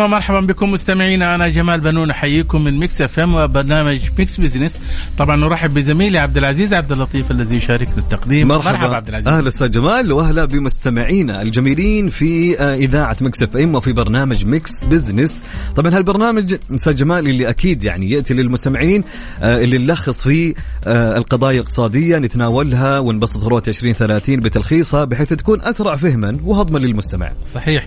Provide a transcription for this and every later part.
أهلا ومرحبا بكم مستمعينا. أنا جمال بنون أحييكم من Mix FM وبرنامج Mix Business. طبعا نرحب بزميلي عبد العزيز عبد اللطيف الذي يشاركنا التقديم. مرحبا, مرحبا عبد العزيز. أهلا أستاذ جمال واهلا بمستمعينا الجميلين في آه، إذاعة Mix FM وفي برنامج Mix Business. طبعا هالبرنامج أستاذ جمال اللي أكيد يعني يأتي للمستمعين آه، اللي نلخص فيه آه، القضايا الاقتصادية نتناولها ونبسط رؤية 2030 بتلخيصها بحيث تكون أسرع فهما وهضما للمستمع. صحيح.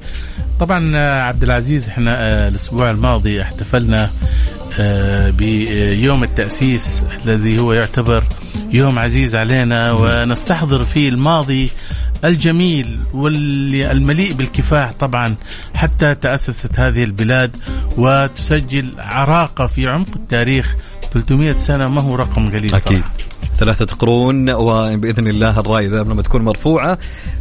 طبعا عبد العزيز العزيز إحنا آه، الأسبوع الماضي احتفلنا آه، بيوم التأسيس الذي هو يعتبر يوم عزيز علينا ونستحضر فيه الماضي الجميل والمليء بالكفاح طبعا حتى تأسست هذه البلاد وتسجل عراقة في عمق التاريخ. 300 سنة ما هو رقم قليل أكيد. صراحة. ثلاثة قرون وبإذن الله الراية لما تكون مرفوعة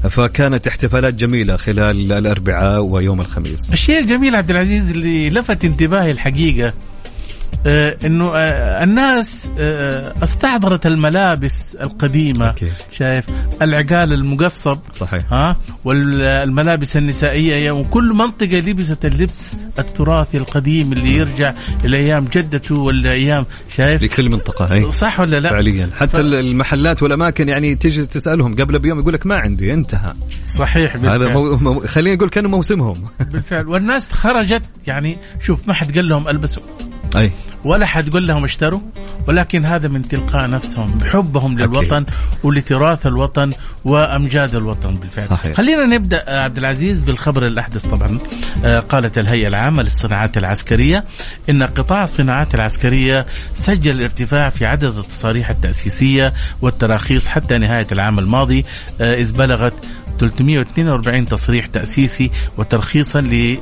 فكانت احتفالات جميلة خلال الأربعاء ويوم الخميس. الشيء الجميل عبد العزيز اللي لفت انتباهي الحقيقة إنه آه الناس آه استحضرت الملابس القديمة أوكي. شايف؟ العقال المقصب صحيح. ها؟ والملابس النسائية وكل منطقة لبست اللبس التراثي القديم اللي يرجع إلى أيام جدته ولا أيام شايف؟ لكل منطقة هي صح ولا لا؟ فعليا. حتى ف... المحلات والأماكن يعني تيجي تسألهم قبل بيوم يقول لك ما عندي انتهى. صحيح بالفعل. هذا مو... مو... خلينا نقول كانوا موسمهم. بالفعل. والناس خرجت يعني شوف ما حد قال لهم ألبسوا. أي. ولا حتقول لهم اشتروا ولكن هذا من تلقاء نفسهم بحبهم للوطن أكيد. ولتراث الوطن وأمجاد الوطن بالفعل صحيح. خلينا نبدأ عبد العزيز بالخبر الأحدث طبعا آه، قالت الهيئة العامة للصناعات العسكرية إن قطاع الصناعات العسكرية سجل ارتفاع في عدد التصاريح التأسيسية والتراخيص حتى نهاية العام الماضي آه، إذ بلغت 342 تصريح تأسيسي وترخيصا ل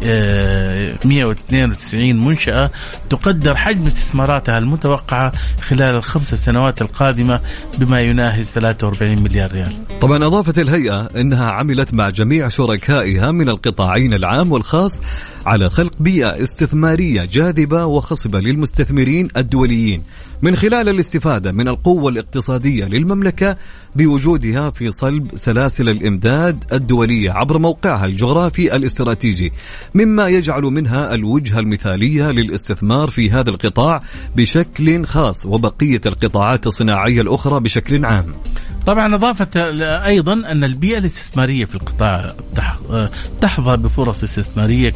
192 آه، منشأة تقدر حجم استثماراتها المتوقعة خلال الخمس سنوات القادمة بما يناهز 43 مليار ريال. طبعا أضافت الهيئة أنها عملت مع جميع شركائها من القطاعين العام والخاص على خلق بيئة استثمارية جاذبة وخصبة للمستثمرين الدوليين. من خلال الاستفادة من القوة الاقتصادية للمملكة بوجودها في صلب سلاسل الإمداد الدولية عبر موقعها الجغرافي الاستراتيجي مما يجعل منها الوجهة المثالية للاستثمار في هذا القطاع بشكل خاص وبقية القطاعات الصناعية الأخرى بشكل عام. طبعا أضافت أيضا أن البيئة الاستثمارية في القطاع تحظى بفرص استثمارية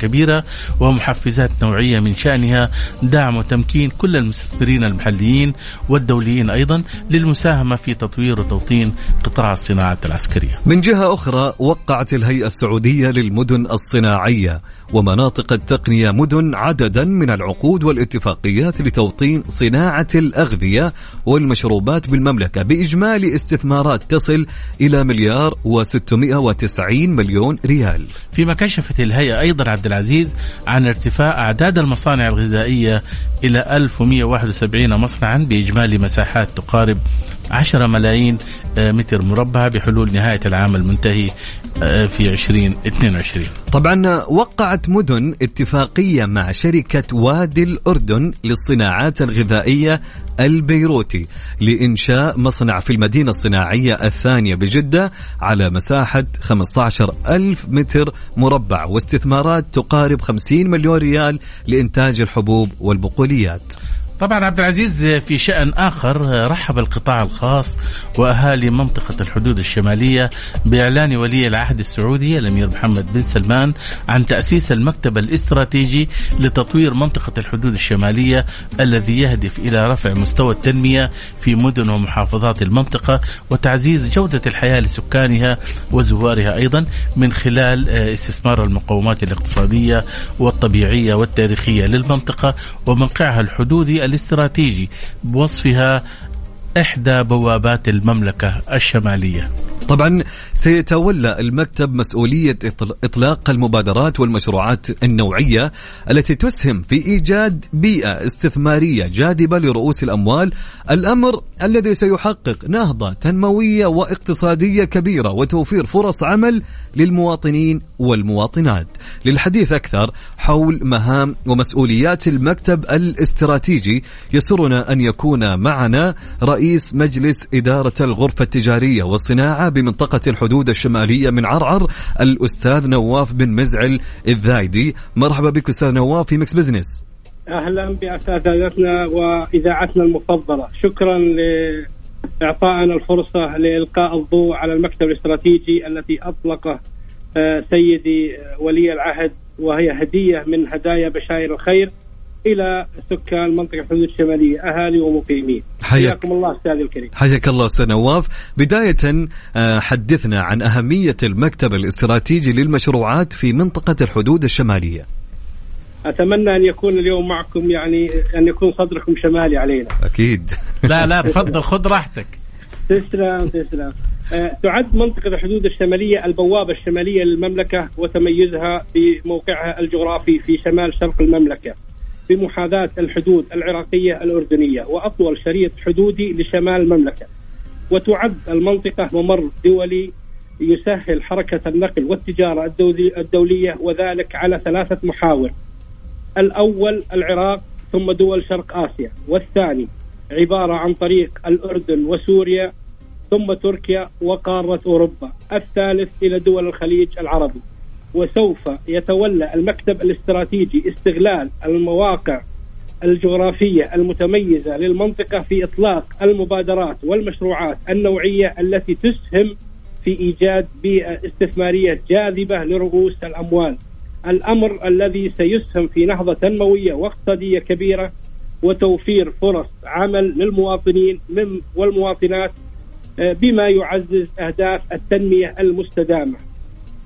ومحفزات نوعية من شأنها دعم وتمكين كل المستثمرين المحليين والدوليين أيضا للمساهمة في تطوير وتوطين قطاع الصناعات العسكرية. من جهة أخرى وقعت الهيئة السعودية للمدن الصناعية ومناطق التقنية مدن عددا من العقود والاتفاقيات لتوطين صناعة الأغذية والمشروبات بالمملكة بإجمالي استثمارات تصل إلى مليار و690 مليون ريال. فيما كشفت الهيئة أيضا عبد العزيز عن ارتفاع أعداد المصانع الغذائية إلى 1171 مصنعا بإجمالي مساحات تقارب 10 ملايين متر مربع بحلول نهاية العام المنتهي آه، في 2022 طبعا وقعت مدن اتفاقية مع شركة وادي الأردن للصناعات الغذائية البيروتي لإنشاء مصنع في المدينة الصناعية الثانية بجدة على مساحة 15 ألف متر مربع واستثمارات تقارب 50 مليون ريال لإنتاج الحبوب والبقوليات. طبعا عبد العزيز في شأن آخر رحب القطاع الخاص وأهالي منطقة الحدود الشمالية بإعلان ولي العهد السعودي الأمير محمد بن سلمان عن تأسيس المكتب الاستراتيجي لتطوير منطقة الحدود الشمالية الذي يهدف إلى رفع مستوى التنمية في مدن ومحافظات المنطقة وتعزيز جودة الحياة لسكانها وزوارها أيضا من خلال استثمار المقومات الاقتصادية والطبيعية والتاريخية للمنطقة وموقعها الحدودي الاستراتيجي بوصفها إحدى بوابات المملكة الشمالية. طبعا سيتولى المكتب مسؤولية إطلاق المبادرات والمشروعات النوعية التي تسهم في إيجاد بيئة استثمارية جاذبة لرؤوس الأموال. الأمر الذي سيحقق نهضة تنموية واقتصادية كبيرة وتوفير فرص عمل للمواطنين والمواطنات. للحديث أكثر حول مهام ومسؤوليات المكتب الاستراتيجي يسرنا أن يكون معنا رئيس رئيس مجلس إدارة الغرفة التجارية والصناعة بمنطقة الحدود الشمالية من عرعر الأستاذ نواف بن مزعل الذايدي. مرحبا بك أستاذ نواف في Mix Business. أهلا بأساتذتنا وإذاعتنا المفضلة. شكرا لإعطائنا الفرصة لإلقاء الضوء على المكتب الاستراتيجي التي أطلقه آه، سيدي ولي العهد وهي هدية من هدايا بشاير الخير إلى سكان المنطقة الحدود الشمالية أهالي ومقيمين. حياكم الله أستاذ الكريم. حياك الله أستاذ نواف. بداية آه، حدثنا عن أهمية المكتب الاستراتيجي للمشروعات في منطقة الحدود الشمالية. أتمنى أن يكون اليوم معكم يعني أن يكون صدركم شمالي علينا. أكيد. لا لا تفضل خذ راحتك. تسلم تسلم. آه، تعد منطقة الحدود الشمالية البوابة الشمالية للمملكة وتميزها بموقعها الجغرافي في شمال شرق المملكة. بمحاذاة الحدود العراقية الأردنية وأطول شريط حدودي لشمال المملكة. وتعد المنطقة ممر دولي يسهل حركة النقل والتجارة الدولية وذلك على ثلاثة محاور. الأول العراق ثم دول شرق آسيا. والثاني عبارة عن طريق الأردن وسوريا ثم تركيا وقارة أوروبا. الثالث إلى دول الخليج العربي. وسوف يتولى المكتب الاستراتيجي استغلال المواقع الجغرافية المتميزة للمنطقة في إطلاق المبادرات والمشروعات النوعية التي تسهم في إيجاد بيئة استثمارية جاذبة لرؤوس الأموال. الأمر الذي سيسهم في نهضة تنموية واقتصادية كبيرة وتوفير فرص عمل للمواطنين والمواطنات آه، بما يعزز أهداف التنمية المستدامة.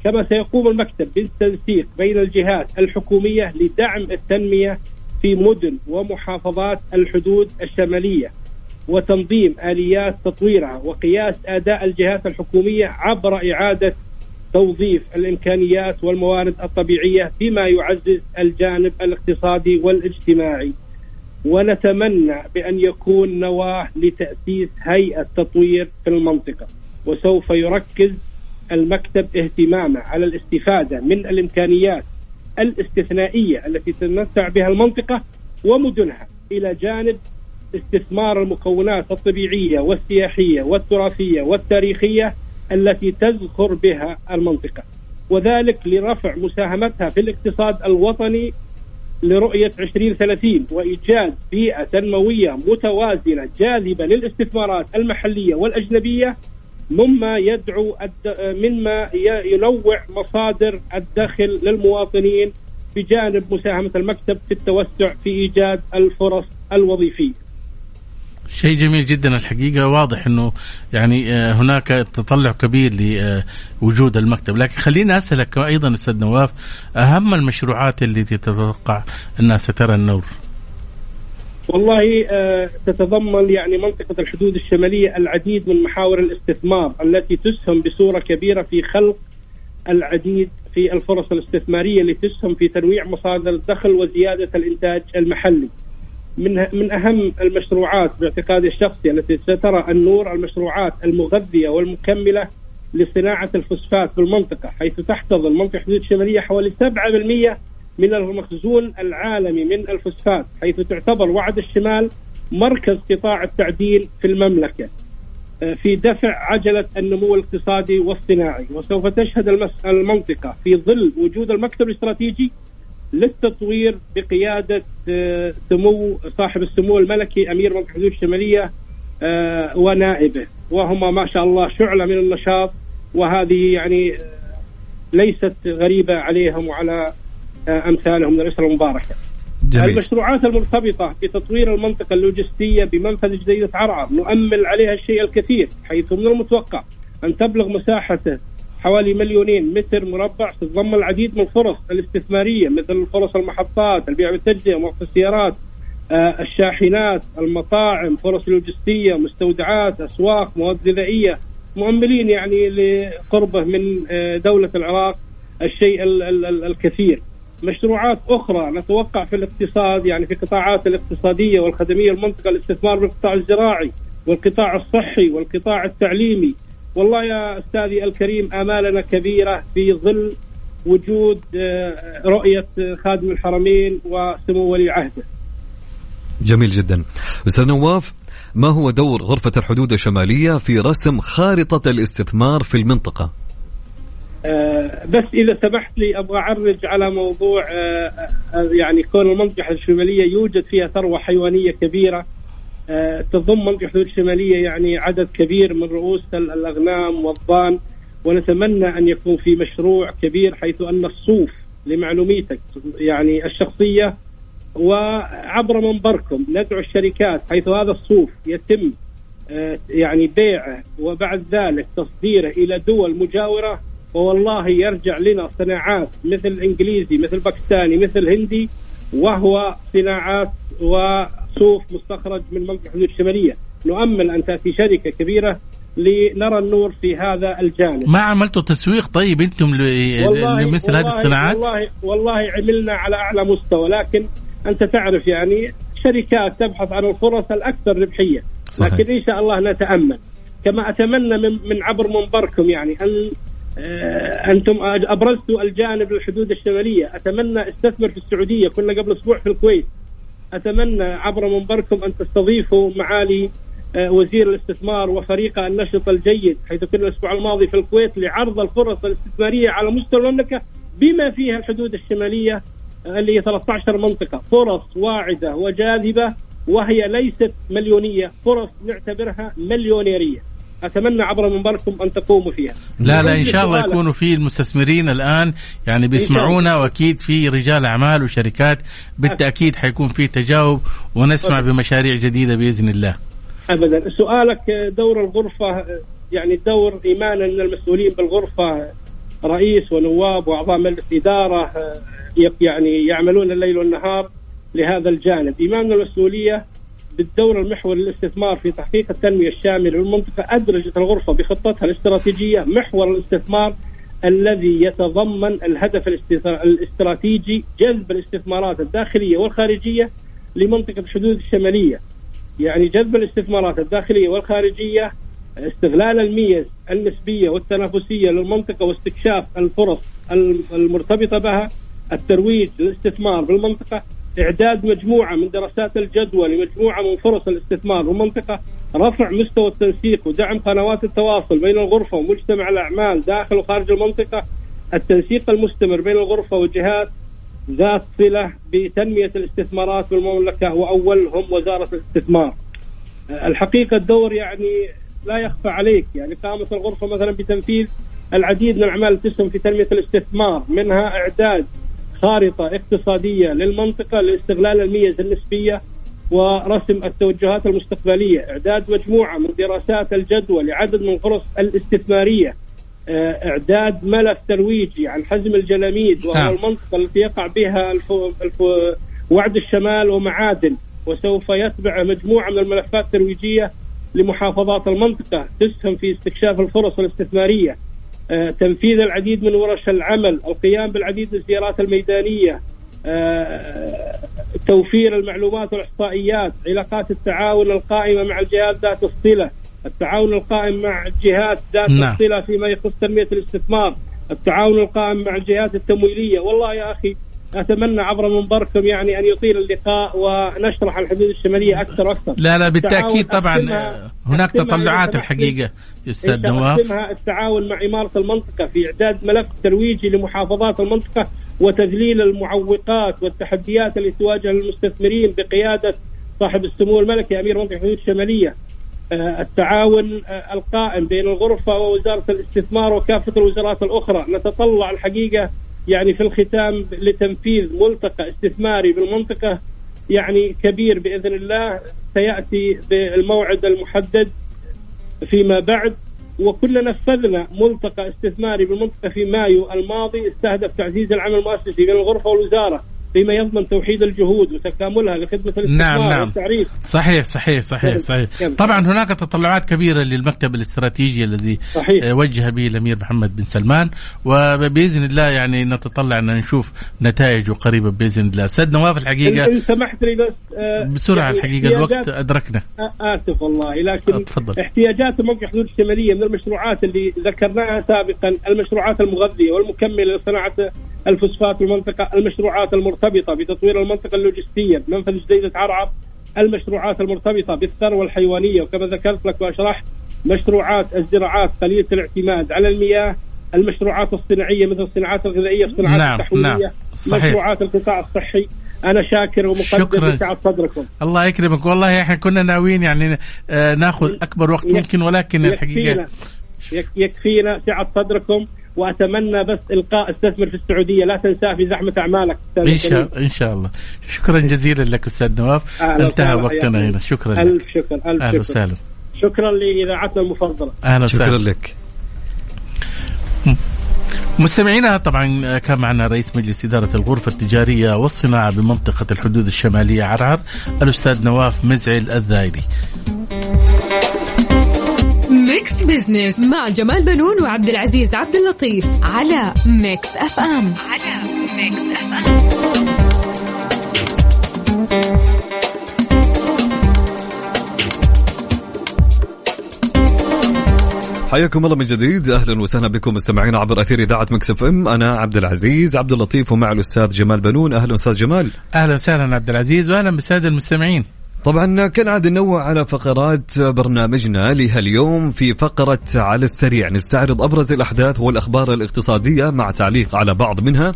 كما سيقوم المكتب بالتنسيق بين الجهات الحكومية لدعم التنمية في مدن ومحافظات الحدود الشمالية وتنظيم آليات تطويرها وقياس آداء الجهات الحكومية عبر إعادة توظيف الإمكانيات والموارد الطبيعية بما يعزز الجانب الاقتصادي والاجتماعي. ونتمنى بأن يكون نواة لتأسيس هيئة تطوير في المنطقة وسوف يركز المكتب اهتمامه على الاستفادة من الإمكانيات الاستثنائية التي تتمتع بها المنطقة ومدنها إلى جانب استثمار المكونات الطبيعية والسياحية والتراثية والتاريخية التي تزخر بها المنطقة. وذلك لرفع مساهمتها في الاقتصاد الوطني لرؤية 2030 وإيجاد بيئة تنموية متوازنة جاذبة للاستثمارات المحلية والأجنبية مما يدعو مما ينوع مصادر الدخل للمواطنين بجانب مساهمة المكتب في التوسع في إيجاد الفرص الوظيفية. شيء جميل جدا الحقيقة واضح إنه يعني آه، هناك تطلع كبير لوجود المكتب لكن خليني أسألك أيضا أستاذ نواف أهم المشروعات اللي تتوقع انها سترى النور والله آه، تتضمن يعني منطقة الحدود الشمالية العديد من محاور الاستثمار التي تسهم بصورة كبيرة في خلق العديد في الفرص الاستثمارية اللي تسهم في تنويع مصادر الدخل وزيادة الإنتاج المحلي. من من أهم المشروعات باعتقادي الشخصي التي سترى النور المشروعات المغذية والمكملة لصناعة الفوسفات في المنطقة حيث تحتضن منطقة الحدود الشمالية حوالي 7% من المخزون العالمي من الفوسفات حيث تعتبر وعد الشمال مركز قطاع التعدين في المملكة آه، في دفع عجلة النمو الاقتصادي والصناعي. وسوف تشهد المنطقة في ظل وجود المكتب الاستراتيجي للتطوير بقيادة آه، سمو صاحب السمو الملكي أمير منطقه الحدود الشمالية آه، ونائبه. وهما ما شاء الله شعلة من النشاط وهذه يعني ليست غريبة عليهم وعلى أمثالهم من الأسرة المباركة. جميل. المشروعات المرتبطة بتطوير المنطقة اللوجستية بمنفذ جزيره عرعر نؤمل عليها الشيء الكثير حيث من المتوقع أن تبلغ مساحته حوالي مليونين متر مربع تتضمن العديد من الفرص الاستثمارية مثل فرص المحطات، البيع والتجزئة، موقف السيارات، آه، الشاحنات، المطاعم، فرص لوجستية، مستودعات، أسواق، مواد غذائية، مؤملين يعني لقربه من آه، دولة العراق الشيء الكثير. مشروعات أخرى نتوقع في الاقتصاد يعني في قطاعات الاقتصادية والخدمية المنطقة الاستثمار بالقطاع الزراعي والقطاع الصحي والقطاع التعليمي والله يا أستاذي الكريم آمالنا كبيرة في ظل وجود آه، رؤية خادم الحرمين وسمو ولي عهده. جميل جدا أستاذ نواف ما هو دور غرفة الحدود الشمالية في رسم خارطة الاستثمار في المنطقة؟ آه بس إذا سمحت لي أبغى أعرج على موضوع آه آه يعني كون المنطقة الشمالية يوجد فيها ثروة حيوانية كبيرة تضم منطقة الشمالية يعني عدد كبير من رؤوس الأغنام والضان ونتمنى أن يكون في مشروع كبير حيث أن الصوف لمعلوميتك يعني الشخصية وعبر منبركم ندعو الشركات حيث هذا الصوف يتم يعني بيعه وبعد ذلك تصديره إلى دول مجاورة والله يرجع لنا صناعات مثل الانجليزي مثل باكستاني مثل هندي وهو صناعات وصوف مستخرج من منطقه الحدود الشمالية. نؤمل أن تأتي شركة كبيرة لنرى النور في هذا الجانب. ما عملتوا تسويق طيب أنتم لمثل هذه الصناعات؟ والله والله عملنا على أعلى مستوى لكن أنت تعرف يعني شركات تبحث عن الفرص الأكثر ربحية. صحيح. لكن إن شاء الله نتأمل. كما أتمنى من من عبر منبركم يعني أن أنتم أبرزتوا الجانب الحدود الشمالية. أتمنى أستثمر في السعودية. كنا قبل أسبوع في الكويت. أتمنى عبر منبركم أن تستضيفوا معالي آه، وزير الاستثمار وفريقه النشط الجيد حيث كنا الأسبوع الماضي في الكويت لعرض الفرص الاستثمارية على مستوى المملكة بما فيها الحدود الشمالية اللي هي 13 منطقة. فرص واعدة وجاذبة وهي ليست مليونية. فرص نعتبرها مليونيرية. أتمنى عبر منبركم أن تقوموا فيها. لا لا إن شاء الله يكونوا في المستثمرين الآن يعني بيسمعونا وأكيد في رجال أعمال وشركات بالتأكيد حيكون في تجاوب ونسمع بمشاريع جديدة بإذن الله. ابدا. سؤالك دور الغرفة يعني دور إيمانا ان المسؤولين بالغرفة رئيس ونواب وأعضاء مجلس إدارة يعني يعملون الليل والنهار لهذا الجانب. إيماننا المسؤولية بالدور المحوري للاستثمار في تحقيق التنمية الشاملة للمنطقة أدرجت الغرفة بخطتها الاستراتيجية محور الاستثمار الذي يتضمن الهدف الاستراتيجي جذب الاستثمارات الداخلية والخارجية لمنطقة الحدود الشمالية. يعني جذب الاستثمارات الداخلية والخارجية استغلال الميز النسبية والتنافسية للمنطقة واستكشاف الفرص المرتبطة بها الترويج للاستثمار بالمنطقة إعداد مجموعة من دراسات الجدوى لمجموعة من فرص الاستثمار بالمنطقة رفع مستوى التنسيق ودعم قنوات التواصل بين الغرفة ومجتمع الأعمال داخل وخارج المنطقة. التنسيق المستمر بين الغرفة والجهات ذات صلة بتنمية الاستثمارات بالمملكة وأولهم وزارة الاستثمار. الحقيقة الدور يعني لا يخفى عليك يعني قامت الغرفة مثلا بتنفيذ العديد من الأعمال تسهم في تنمية الاستثمار منها إعداد خارطة اقتصادية للمنطقة لاستغلال الميز النسبية ورسم التوجهات المستقبلية. إعداد مجموعة من دراسات الجدوى لعدد من الفرص الاستثمارية. آه، إعداد ملف ترويجي عن حزم الجلاميد وهو نعم. المنطقة التي يقع بها الف... الف... وعد الشمال ومعادن. وسوف يتبع مجموعة من الملفات الترويجية لمحافظات المنطقة تسهم في استكشاف الفرص الاستثمارية. آه، تنفيذ العديد من ورش العمل القيام بالعديد من الزيارات الميدانية آه، توفير المعلومات والإحصائيات علاقات التعاون القائمة مع الجهات ذات الصله التعاون القائم مع الجهات ذات نعم. الصله فيما يخص تنمية الاستثمار التعاون القائم مع الجهات التمويلية والله يا أخي أتمنى عبر منبركم يعني أن يطيل اللقاء ونشرح الحدود الشمالية أكثر وأكثر. لا لا بالتأكيد طبعا هناك تطلعات الحقيقة أستاذ نواف. التعاون مع إمارة المنطقة في إعداد ملف ترويجي لمحافظات المنطقة وتذليل المعوقات والتحديات التي تواجه المستثمرين بقيادة صاحب السمو الملكي أمير منطقة الحدود الشمالية. آه، التعاون آه، القائم بين الغرفة ووزارة الاستثمار وكافة الوزارات الأخرى نتطلع الحقيقة يعني في الختام لتنفيذ ملتقى استثماري بالمنطقة يعني كبير بإذن الله سيأتي بالموعد المحدد فيما بعد. وكنا نفذنا ملتقى استثماري بالمنطقة في مايو الماضي استهدف تعزيز العمل المؤسسي بين الغرفة والوزارة. فيما يضمن توحيد الجهود وتكاملها لخدمة الاستثمار نعم. نعم والتعريف. صحيح صحيح صحيح صحيح. طبعا هناك تطلعات كبيرة للمكتب الاستراتيجي الذي صحيح. آه، وجه به الأمير محمد بن سلمان. وبإذن الله يعني نتطلع أن نشوف نتائجه قريبه بإذن الله. أستاذ نواف الحقيقة ان سمحت لي بس آه بسرعة يعني الحقيقة الوقت أدركنا. آه آسف والله لكن أتفضل. احتياجات الموقع الحدود الشمالية من المشروعات اللي ذكرناها سابقا المشروعات المغذية والمكملة لصناعة الفوسفات في المنطقة المشروعات المرتبطة بتطوير المنطقة اللوجستية منفذ جديدة عرعر المشروعات المرتبطة بالثروة الحيوانية وكما ذكرت لك وأشرحت مشروعات الزراعات قليلة الاعتماد على المياه المشروعات الصناعية مثل الصناعات الغذائية الصناعات نعم، التحويلية نعم، صحيح. مشروعات القطاع الصحي. أنا شاكر ومقدر. لسعة صدركم. الله يكرمك. والله إحنا كنا ناويين يعني آه، ناخذ أكبر وقت ممكن ولكن الحقيقة يكفينا يك- يكفينا سعة صدركم. وأتمنى بس إلقاء استثمر في السعودية. لا تنساه في زحمة أعمالك إن. شاء إن شاء الله. شكرا جزيلا لك أستاذ نواف. انتهى وقتنا هنا. شكرا لك. ألف شكر ألف أهلا شكر. وسهلا. شكرا لإذاعتنا المفضلة. أهلا شكرا وسهلا لك. مستمعينا طبعا كان معنا رئيس مجلس إدارة الغرفة التجارية والصناعة بمنطقة الحدود الشمالية عرعر الأستاذ نواف مزعل الذايدي Mix Business مع جمال بنون وعبد العزيز عبد اللطيف على Mix FM. على Mix FM. حياكم الله من جديد. أهلا وسهلا بكم مستمعينا عبر أثير إذاعة Mix FM. أنا عبد العزيز عبد اللطيف ومع الأستاذ جمال بنون. أهلا أستاذ جمال. أهلا وسهلا عبد العزيز وأهلا بالسادة المستمعين. طبعا كالعادة ننوع على فقرات برنامجنا لهاليوم في فقرة على السريع. نستعرض أبرز الأحداث والأخبار الاقتصادية مع تعليق على بعض منها.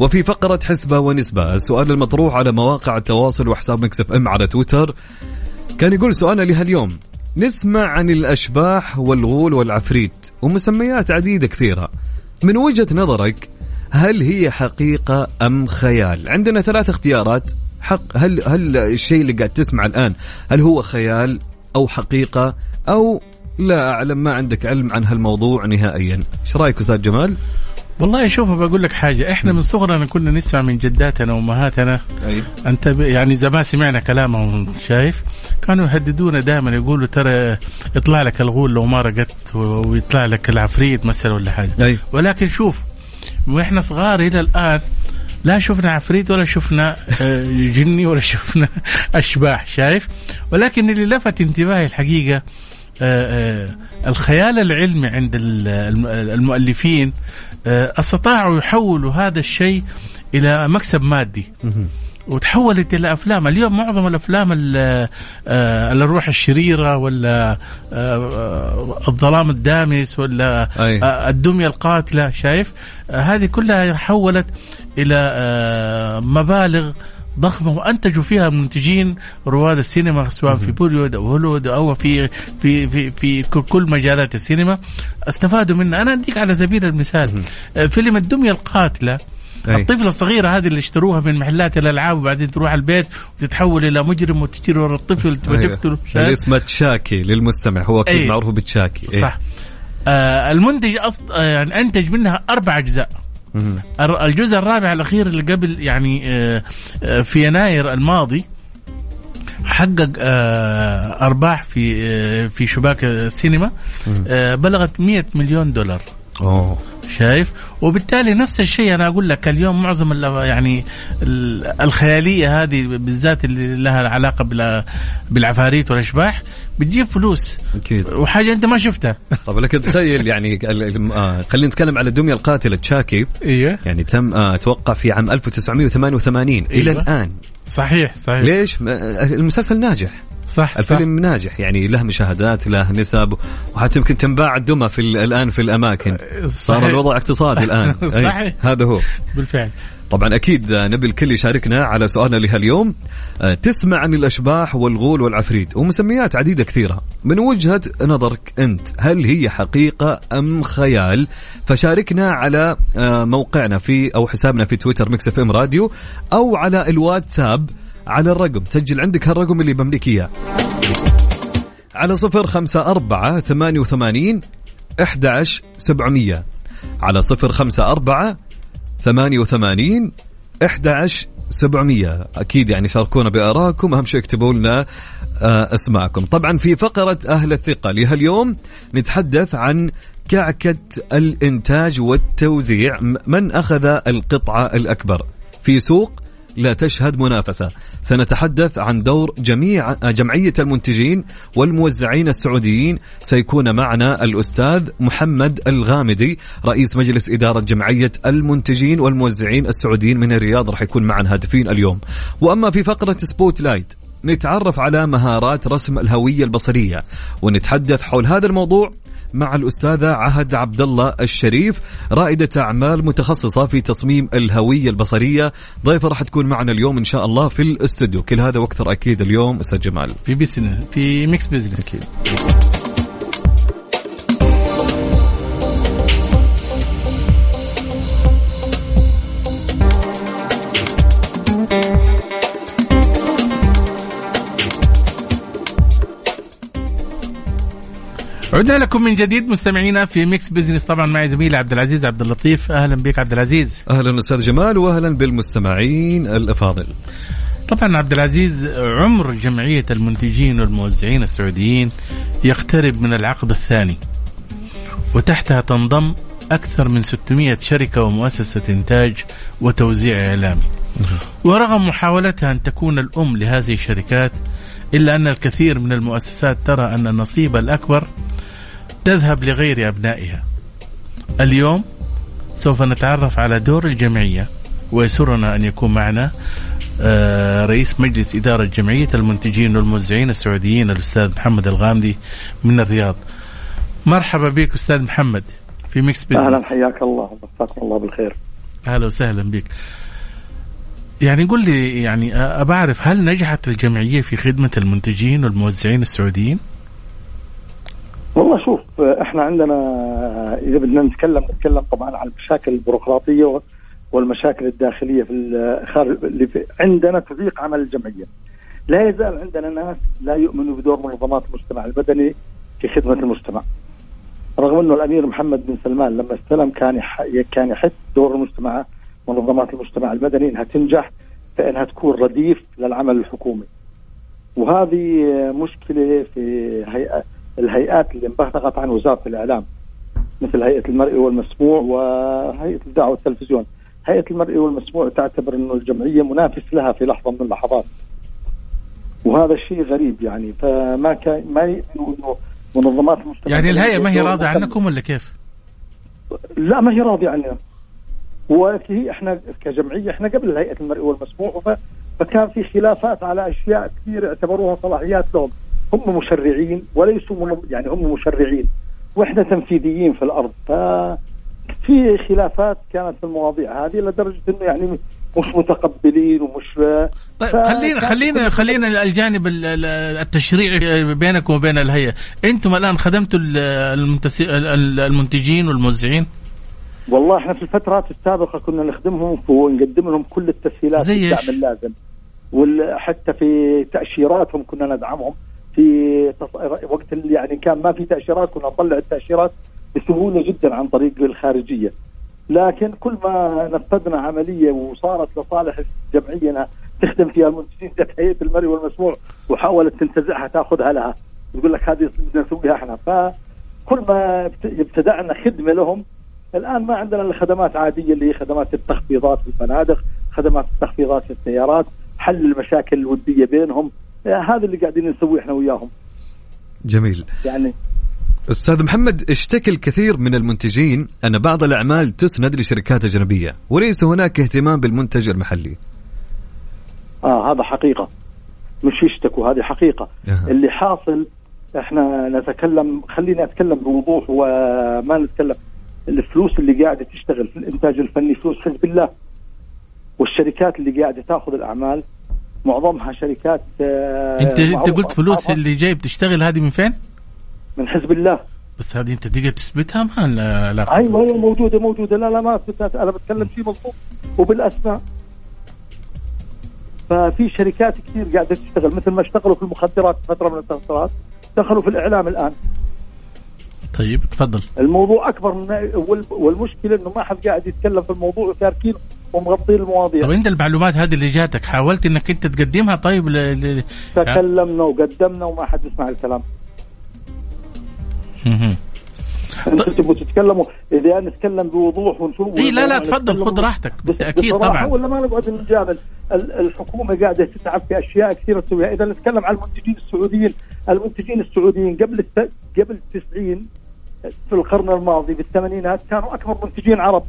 وفي فقرة حسبة ونسبة السؤال المطروح على مواقع التواصل وحساب مكسف إم على تويتر. كان يقول سؤالنا لهاليوم نسمع عن الأشباح والغول والعفريت ومسميات عديدة كثيرة. من وجهة نظرك هل هي حقيقة أم خيال؟ عندنا ثلاث اختيارات. حق هل هل الشيء اللي قاعد تسمع الآن هل هو خيال أو حقيقة أو لا أعلم ما عندك علم عن هالموضوع نهائيا؟ إيش رأيك أستاذ جمال؟ والله شوف بقول لك حاجة إحنا من صغرنا كنا نسمع من جداتنا وأمهاتنا. أي. أنت ب- يعني زمان سمعنا كلامهم شايف؟ كانوا يهددونا دائما يقولوا ترى يطلع لك الغول لو ما رقدت ويطلع لك العفريت مثلا ولا حاجة. أي. ولكن شوف وإحنا صغار إلى الآن لا شفنا عفريت ولا شفنا آه، جني ولا شفنا أشباح شايف؟ ولكن اللي لفت انتباهي الحقيقة آه، آه، الخيال العلمي عند ال- الم- المؤلفين استطاعوا يحولوا هذا الشيء إلى مكسب مادي. وتحولت إلى أفلام. اليوم معظم الأفلام ال- آه، الروح الشريرة ولا آه، آه، الظلام الدامس ولا أي. الدمية القاتلة شايف؟ هذه كلها حولت إلى مبالغ ضخمة وأنتجوا فيها منتجين رواد السينما سواء في بوليوود أو هوليوود أو في في في في كل مجالات السينما. استفادوا منها. أنا أديك على سبيل المثال. فيلم الدمية القاتلة أي. الطفلة الصغيرة هذه اللي اشتروها من محلات الألعاب وبعدين تروح البيت وتتحول إلى مجرم وتجري ورا الطفل أيوة. وتقتله اللي شايف؟ اسمه تشاكي للمستمع هو أكيد أي. معروف بتشاكي إيه. صح آه المنتج أص... آه يعني أنتج منها أربع أجزاء الجزء الرابع الأخير اللي قبل يعني آه آه في يناير الماضي حقق آه أرباح في آه في شباك السينما آه بلغت 100 مليون دولار أوه شايف؟ وبالتالي نفس الشيء أنا أقول لك اليوم معظم يعني ال- الخيالية هذه بالذات اللي لها علاقة بال- بالعفاريت والأشباح بتجيب فلوس. أكيد. وحاجة أنت ما شفتها. طب لك تخيل يعني آه خلينا نتكلم على الدميه القاتله تشاكي أيوه يعني تم آه أتوقع في عام 1988 إلى أيوة. الآن. صحيح صحيح. ليش؟ آه، المسلسل ناجح. صح الفيلم ناجح يعني له مشاهدات له نسب وحتى يمكن تنباع الدمى في ال- الآن في الأماكن. صار صحيح. الوضع اقتصادي الآن. أي، صحيح. هذا هو. بالفعل. طبعا أكيد نبي الكل يشاركنا على سؤالنا لهاليوم. آه، تسمع عن الأشباح والغول والعفريت ومسميات عديدة كثيرة. من وجهة نظرك أنت هل هي حقيقة أم خيال؟ فشاركنا على آه، موقعنا في أو حسابنا في تويتر Mix FM Radio أو على الواتساب على الرقم. سجل عندك هالرقم اللي بمليك إياه. على صفر خمسة أربعة ثمانية وثمانين أحد سبعمية. على صفر خمسة أربعة ثمانية وثمانين أحد سبعمية. أكيد يعني شاركونا بآرائكم أهم شيء اكتبوا لنا آه، أسماءكم. طبعا في فقرة أهل الثقة لهاليوم نتحدث عن كعكة الإنتاج والتوزيع. من أخذ القطعة الأكبر؟ في سوق لا تشهد منافسة. سنتحدث عن دور جميع جمعية المنتجين والموزعين السعوديين. سيكون معنا الأستاذ محمد الغامدي رئيس مجلس إدارة جمعية المنتجين والموزعين السعوديين من الرياض. راح يكون معنا هاتفيا اليوم. وأما في فقرة Spotlight نتعرف على مهارات رسم الهوية البصرية ونتحدث حول هذا الموضوع مع الأستاذة عهد عبد الله الشريف رائدة أعمال متخصصة في تصميم الهوية البصرية. ضيفة راح تكون معنا اليوم إن شاء الله في الاستوديو. كل هذا وأكثر أكيد اليوم أستاذ جمال. في business في Mix Business أكيد. عدنا لكم من جديد مستمعينا في Mix Business طبعا معي زميلي عبد العزيز عبد اللطيف. أهلا بك عبد العزيز. أهلا أستاذ جمال واهلا بالمستمعين الأفاضل. طبعا عبد العزيز عمر جمعية المنتجين والموزعين السعوديين يقترب من العقد الثاني وتحتها تنضم أكثر من 600 شركة ومؤسسة إنتاج وتوزيع إعلامي. ورغم محاولتها أن تكون الأم لهذه الشركات إلا أن الكثير من المؤسسات ترى أن النصيب الأكبر تذهب لغير أبنائها. اليوم سوف نتعرف على دور الجمعية. ويسرنا أن يكون معنا آه، رئيس مجلس إدارة جمعية المنتجين والموزعين السعوديين الأستاذ محمد الغامدي من الرياض. مرحبا بك أستاذ محمد في Mix Business أهلا حياك الله. مساكم الله بالخير. أهلا وسهلا بك. يعني قل لي يعني أبى أعرف هل نجحت الجمعية في خدمة المنتجين والموزعين السعوديين؟ والله شوف إحنا عندنا إذا بدنا نتكلم نتكلم طبعا عن المشاكل البيروقراطية والمشاكل الداخلية في اللي في عندنا تضيق عمل الجمعية. لا يزال عندنا ناس لا يؤمنوا بدور منظمات المجتمع المدني في خدمة المجتمع. رغم إنه الأمير محمد بن سلمان لما استلم كان كان يحس دور المجتمع منظمات المجتمع المدني إنها تنجح فإنها تكون رديف للعمل الحكومي. وهذه مشكلة في هيئة الهيئات اللي انبثقت عن وزارة الإعلام مثل هيئة المرئي والمسموع وهيئة الدعوة والتلفزيون. هيئة المرئي والمسموع تعتبر إنه الجمعية منافس لها في لحظة من اللحظات. وهذا الشيء غريب يعني فما كان ما إنه منظمات المجتمع يعني الهيئة ما هي راضية عنكم ولا كيف؟ لا ما هي راضية عننا. وهي إحنا كجمعية إحنا قبل هيئة المرئي والمسموع فكان في خلافات على أشياء كثير اعتبروها صلاحيات لهم هم مشرعين وليسوا يعني هم مشرعين. وإحنا تنفيذيين في الأرض. ف في خلافات كانت في المواضيع هذه لدرجة إنه يعني مش متقبلين ومش طيب خلينا خلينا خلينا الجانب التشريعي بينكم وبين الهيئة، أنتم الآن خدمتوا المنتجين والموزعين؟ والله إحنا في الفترات السابقة كنا نخدمهم ونقدم لهم كل التسهيلات زي الدعم اللازم. وحتى في تأشيراتهم كنا ندعمهم. في وقت اللي يعني كان ما في تأشيرات كنا نطلع التأشيرات بسهولة جدا عن طريق الخارجية. لكن كل ما نفذنا عملية وصارت لصالح إنها تخدم فيها المنتجين جت هيئة المرئي والمسموع وحاولت تنتزعها تاخذها لها. يقول لك هذه بدنا نسويها إحنا. فكل ما ابتدعنا خدمة لهم الآن ما عندنا إلا خدمات عادية اللي هي خدمات التخفيضات في الفنادق، خدمات التخفيضات في السيارات، حل المشاكل الودية بينهم، هذا اللي قاعدين نسويه إحنا وياهم. جميل. يعني أستاذ محمد اشتكى الكثير من المنتجين أن بعض الأعمال تسند لشركات أجنبية وليس هناك اهتمام بالمنتج المحلي. آه هذا حقيقة. مش يشتكوا هذه حقيقة. أه. اللي حاصل إحنا نتكلم خليني أتكلم بوضوح وما نتكلم الفلوس اللي قاعدة تشتغل في الإنتاج الفني فلوس حزب الله والشركات اللي قاعدة تأخذ الأعمال معظمها شركات آه أنت أنت قلت فلوس اللي جاي بتشتغل هذه من فين؟ من حزب الله. بس هذه أنت تقدر تثبتها؟ ما علاقه أيوه أيوه موجودة موجودة. لا لا ما اثبتت أنا بتكلم شيء مضبوط وبالأسماء. ففي شركات كثير قاعدة تشتغل مثل ما اشتغلوا في المخدرات فترة من الفترات. دخلوا في الإعلام الآن. طيب تفضل. الموضوع أكبر من والمشكلة إنه ما حد قاعد يتكلم في الموضوع وتاركين ومغطين المواضيع. طيب انت المعلومات هذه اللي جاتك حاولت انك انت تقدمها طيب ل... ل... تكلمنا وقدمنا وما حد يسمع الكلام. أنتم تبغوا تتكلموا؟ إذا نتكلم بوضوح ونشوف إي لا لا تفضل خذ راحتك بالتأكيد طبعا. ولا ما نقعد نجامل الحكومة قاعدة تتعب في أشياء كثيرة تسويها. إذا نتكلم عن المنتجين السعوديين المنتجين السعوديين قبل قبل 90 في القرن الماضي بالثمانينات كانوا أكبر منتجين عرب.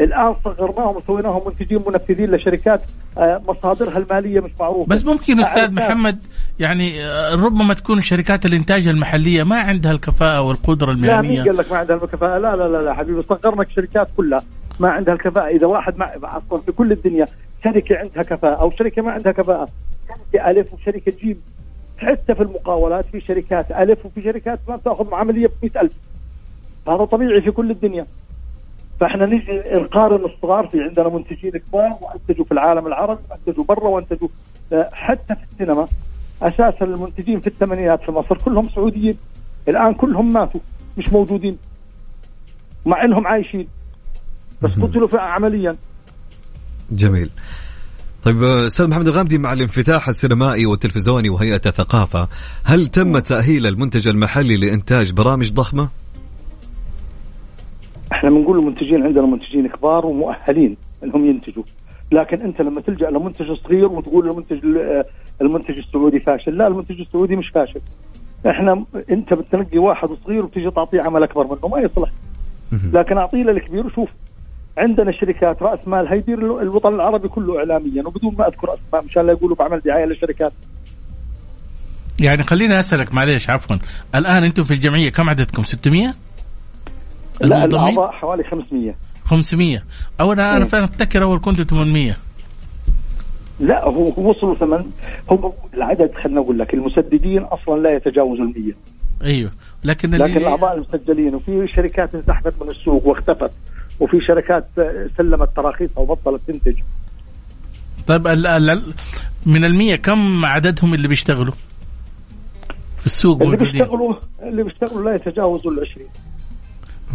الآن صغرناهم وسويناهم منتجين منفذين لشركات آه، مصادرها المالية مش معروفة. بس ممكن أستاذ محمد يعني آه، ربما تكون شركات الإنتاج المحلية ما عندها الكفاءة والقدرة لا مين المهنية. قال لك ما عندها الكفاءة؟ لا لا لا, لا حبيبي صغرنا الشركات كلها ما عندها الكفاءة. إذا واحد مع أصلا في كل الدنيا شركة عندها كفاءة أو شركة ما عندها كفاءة شركة ألف وشركة جيم حتى في المقاولات في شركات ألف وفي شركات ما بتأخذ عملية ب 100000 هذا طبيعي في كل الدنيا. فاحنا نجي نقارن الصغار في عندنا منتجين كبار وأنتجوا في العالم العربي وأنتجوا برا وأنتجوا آه، حتى في السينما. أساسا المنتجين في الثمانينات في مصر كلهم سعوديين. الآن كلهم ماتوا مش موجودين. مع إنهم عايشين. بس قتلوا عمليا. جميل. طيب آه، أستاذ محمد الغامدي مع الانفتاح السينمائي والتلفزيوني وهيئة الثقافة هل تم تأهيل المنتج المحلي لإنتاج برامج ضخمة؟ إحنا بنقول المنتجين عندنا منتجين كبار ومؤهلين إنهم ينتجوا. لكن أنت لما تلجأ لمنتج صغير وتقول المنتج المنتج السعودي فاشل لا المنتج السعودي مش فاشل. إحنا أنت بتنقي واحد صغير وتيجي تعطيه عمل أكبر منه ما يصلح. لكن أعطيه للكبير وشوف. عندنا شركات رأس مالها يدير الوطن العربي كله اعلاميا وبدون ما أذكر أسماء مشان لا يقولوا بعمل دعاية للشركات. يعني خليني أسألك معلش عفوا. الآن أنتم في الجمعية كم عددكم؟ 600 لا؟ الأعضاء حوالي 500 500 أو أنا أنا فعلا افتكر أول كنتوا 800 لا هو وصلوا ثمن. هم العدد خلينا أقول لك المسددين أصلا لا يتجاوزوا ال 100 أيوه. لكن لكن الأعضاء المسجلين وفي شركات انسحبت من السوق واختفت وفي شركات سلمت تراخيصها وبطلت تنتج. طيب من المية كم عددهم اللي بيشتغلوا في السوق اللي بيشتغلوا اللي بيشتغلوا لا يتجاوزوا ال 20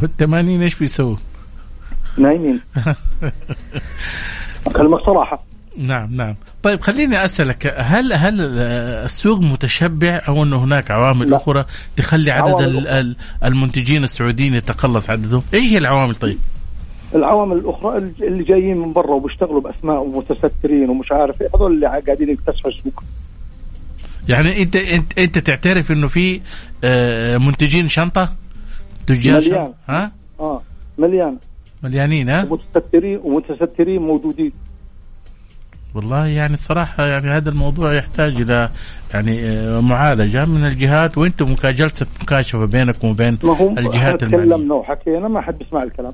والثمانين إيش بيسووا؟ نايمين اكلمك صراحة نعم نعم طيب خليني أسألك هل هل السوق متشبع أو أنه هناك عوامل لا. أخرى تخلي عدد المنتجين السعوديين يتقلص عددهم؟ إيش هي العوامل طيب؟ العوامل الأخرى اللي جايين من برا وبيشتغلوا بأسماء ومتسترين ومش عارف إيه هذول اللي قاعدين يكتسحوا السوق يعني أنت أنت أنت تعترف إنه في آه، منتجين شنطة؟ تجار مليان. ها؟ آه مليان. مليانين ها؟ ومتسترين ومتسترين موجودين. والله يعني الصراحة يعني هذا الموضوع يحتاج إلى يعني آه، معالجة من الجهات وأنتم كجلسة مكاشفة بينكم وبين ما هو الجهات المعنية تكلمنا وحكينا ما حد بيسمع الكلام.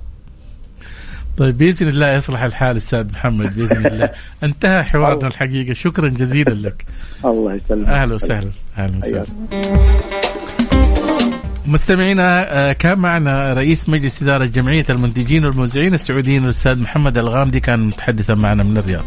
طيب بإذن الله يصلح الحال أستاذ محمد بإذن الله. انتهى حوارنا الحقيقة. شكرا جزيلا لك. الله يسلمك. أهلا وسهلا. أهلا وسهلا. مستمعينا آه، كان معنا رئيس مجلس إدارة جمعية المنتجين والموزعين السعوديين الأستاذ محمد الغامدي كان متحدثا معنا من الرياض.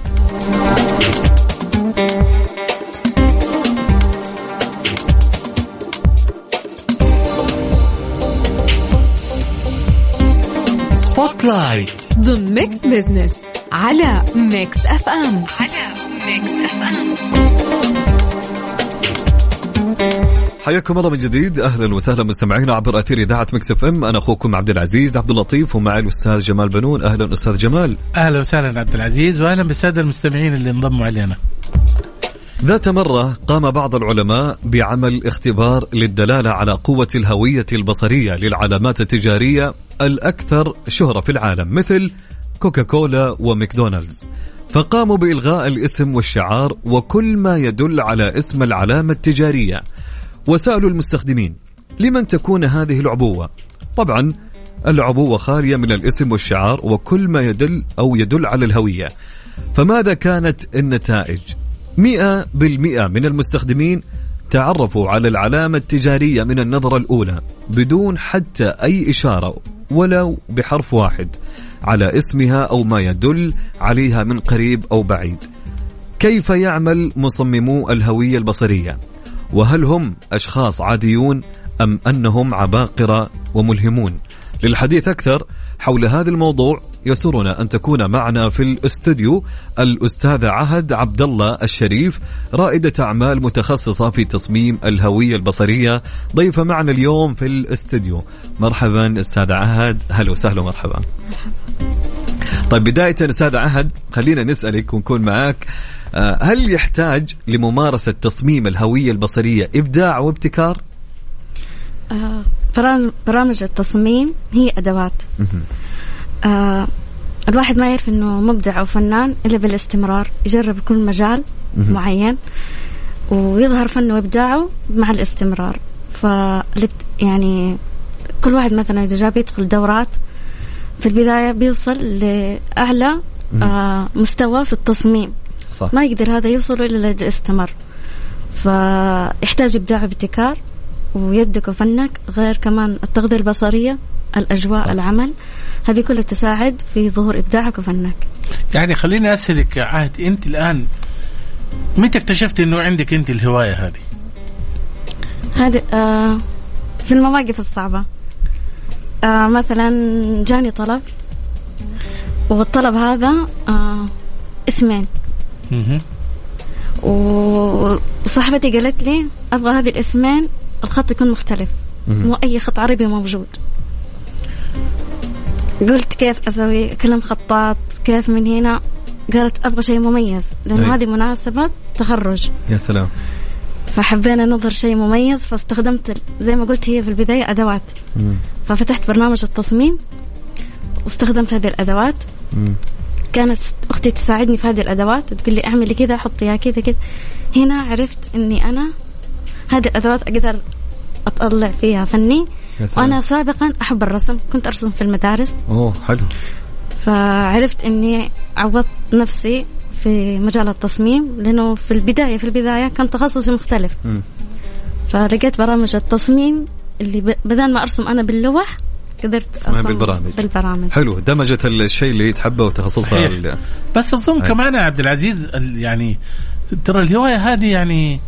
Spotlight ضمن Mix Business على Mix FM على Mix FM حياكم الله من جديد. أهلا وسهلا مستمعينا عبر أثير إذاعة Mix FM. أنا أخوكم عبد العزيز عبد اللطيف ومعي الأستاذ جمال بنون. أهلا أستاذ جمال. أهلا وسهلا عبد العزيز وأهلا بالسادة المستمعين اللي انضموا علينا. ذات مرة قام بعض العلماء بعمل اختبار للدلالة على قوة الهوية البصرية للعلامات التجارية الأكثر شهرة في العالم مثل كوكاكولا وماكدونالدز. فقاموا بإلغاء الاسم والشعار وكل ما يدل على اسم العلامة التجارية. وسألوا المستخدمين لمن تكون هذه العبوة طبعا العبوة خالية من الاسم والشعار وكل ما يدل أو يدل على الهوية فماذا كانت النتائج؟ مئة بالمئة من المستخدمين تعرفوا على العلامة التجارية من النظرة الأولى بدون حتى أي إشارة ولو بحرف واحد على اسمها أو ما يدل عليها من قريب أو بعيد كيف يعمل مصممو الهوية البصرية؟ وهل هم أشخاص عاديون أم أنهم عباقرة وملهمون؟ للحديث أكثر حول هذا الموضوع يسرنا أن تكون معنا في الاستوديو الأستاذة عهد عبد الله الشريف رائدة أعمال متخصصة في تصميم الهوية البصرية. ضيفة معنا اليوم في الاستوديو. مرحبا أستاذة عهد. هلا وسهلا مرحبا طيب بداية أستاذ عهد خلينا نسألك ونكون آه، هل يحتاج لممارسة تصميم الهوية البصرية إبداع وابتكار؟ آه، برام- برامج التصميم هي أدوات. آه، الواحد ما يعرف إنه مبدع أو فنان إلا بالاستمرار يجرب كل مجال. معين ويظهر فنه وإبداعه مع الاستمرار. ف يعني كل واحد مثلا إذا جاب يدخل دورات في البداية بيوصل لأعلى آه مستوى في التصميم. صح. ما يقدر هذا يوصل الا اذا استمر. فيحتاج إبداع وابتكار ويدك وفنك غير كمان التغذية البصرية الأجواء صح. العمل. هذه كلها تساعد في ظهور إبداعك وفنك. يعني خليني أسألك يا عهد أنت الآن متى اكتشفت إنه عندك أنت الهواية هذه؟ هذه آه في المواقف الصعبة. آه مثلا جاني طلب والطلب هذا آه اسمين. وصاحبتي قالت لي أبغى هذه الأسمين الخط يكون مختلف. مو أي خط عربي موجود. قلت كيف أسوي اكلم خطاط؟ كيف من هنا؟ قالت أبغى شيء مميز. لأنه هذه مناسبة تخرج. يا سلام. فحبينا نظهر شيء مميز فاستخدمت زي ما قلت هي في البداية أدوات. مم. ففتحت برنامج التصميم واستخدمت هذه الأدوات. مم. كانت أختي تساعدني في هذه الأدوات تقول لي أعملي كذا حطي يا كذا كذا. هنا عرفت إني أنا هذه الأدوات أقدر أطلع فيها فني. وأنا سابقا أحب الرسم كنت أرسم في المدارس. أوه حلو. فعرفت إني عوضت نفسي في مجال التصميم لأنه في البداية في البداية كان تخصصي مختلف. مم. فلقيت برامج التصميم اللي بدل ما أرسم أنا باللوح قدرت ارسم بالبرامج. بالبرامج حلو دمجت الشيء اللي تحبه وتخصصها صحيح. ال- بس اظن. كمان يا عبد العزيز ال- يعني ترى الهواية هذه يعني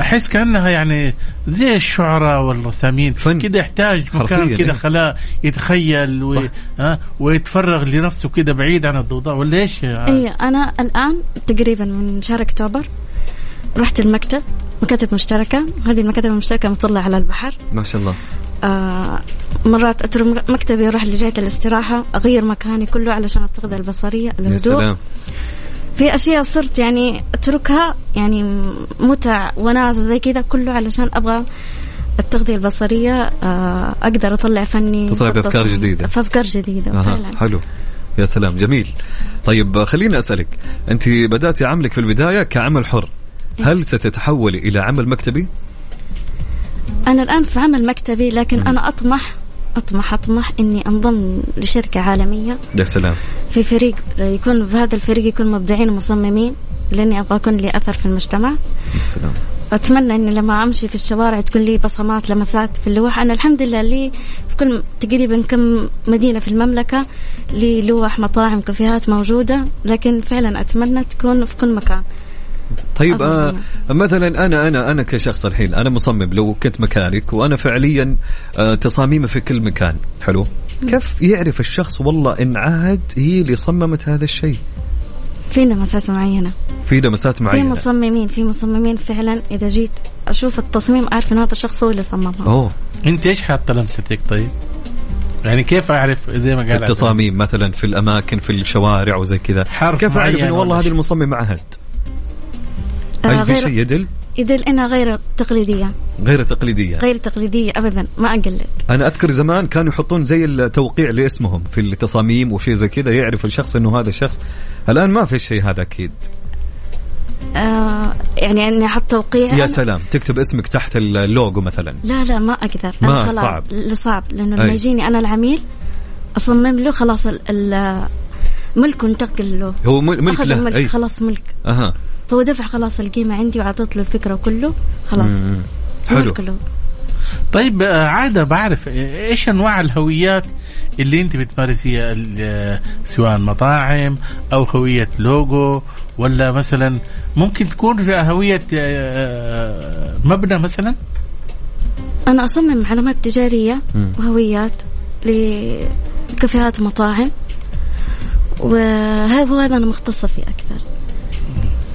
أحس كأنها يعني زي الشعراء والرسامين. كده يحتاج مكان كده إيه. خلاه يتخيل و... صح. ها ويتفرغ لنفسه كده بعيد عن الضوضاء ولا إيش؟ اي أنا الآن تقريبا من شهر أكتوبر رحت المكتب مكاتب مشتركة هذه المكاتب المشتركة مطلة على البحر. ما شاء الله. آه مرات أترك مكتبي وأروح لجهة الاستراحة أغير مكاني كله علشان التغذية البصرية يا الهدوء. سلام. في أشياء صرت يعني أتركها يعني متع وناسة زي كذا كله علشان أبغى التغذية البصرية آه أقدر أطلع فني تطلع بأفكار. جديدة. بأفكار جديدة فعلا. حلو. يا سلام جميل. طيب خليني أسألك. أنت بدأتي عملك في البداية كعمل حر. هل ستتحولي إلى عمل مكتبي؟ أنا الآن في عمل مكتبي لكن أنا أطمح أطمح أطمح إني أنضم لشركة عالمية. يا سلام. في فريق يكون في هذا الفريق يكون مبدعين ومصممين لاني أبغى اكون لي أثر في المجتمع. يا سلام. أتمنى إني لما أمشي في الشوارع تكون لي بصمات لمسات في اللوح. أنا الحمد لله لي في كل تقريبا كم مدينة في المملكة لي لوح مطاعم كافيهات موجودة لكن فعلا أتمنى تكون في كل مكان. طيب آه مثلا أنا أنا أنا كشخص الحين أنا مصمم لو كنت مكانك وأنا فعليا آه تصاميمي في كل مكان. حلو؟ كيف يعرف الشخص والله إن عهد هي اللي صممت هذا الشيء؟ في لمسات معينة. في لمسات في معينة. مصممين في مصممين فعلا إذا جيت أشوف التصميم أعرف إن هذا الشخص هو اللي صممها. أوه. أنت إيش حاطة لمستك طيب؟ يعني كيف أعرف زي ما قال التصاميم مثلا في الأماكن في الشوارع وزي كذا. حرف كيف أعرف إنه والله هذه؟ المصمم عهد؟ آه غير شيء يدل؟ يدل إنها غير تقليدية. غير تقليدية. غير تقليدية ابدا. ما اقلد أنا أذكر زمان كانوا يحطون زي التوقيع لاسمهم في التصاميم وشيء زي كذا يعرف الشخص إنه هذا الشخص. الآن ما في الشيء هذا أكيد. آه يعني إني أحط توقيع يا سلام. تكتب اسمك تحت اللوجو مثلا. لا لا ما أقدر. ما أنا خلاص صعب. صعب. لأنه أي. لما يجيني أنا العميل أصمم له خلاص ال- انتقل له. هو مل- ملك له. الملك أي. خلاص ملك. أها. هو دفع خلاص القيمة عندي واعطيت له الفكرة كله. خلاص. مم. حلو. ملك له طيب آه، عادة بعرف إيش أنواع الهويات اللي أنت بتمارسيها؟ آه، سواء مطاعم أو هوية لوجو ولا مثلا ممكن تكون فيها هوية آه، مبنى مثلا؟ أنا أصمم علامات تجارية مم. وهويات لكافيهات ومطاعم وهذا هو أنا مختصة فيه أكثر.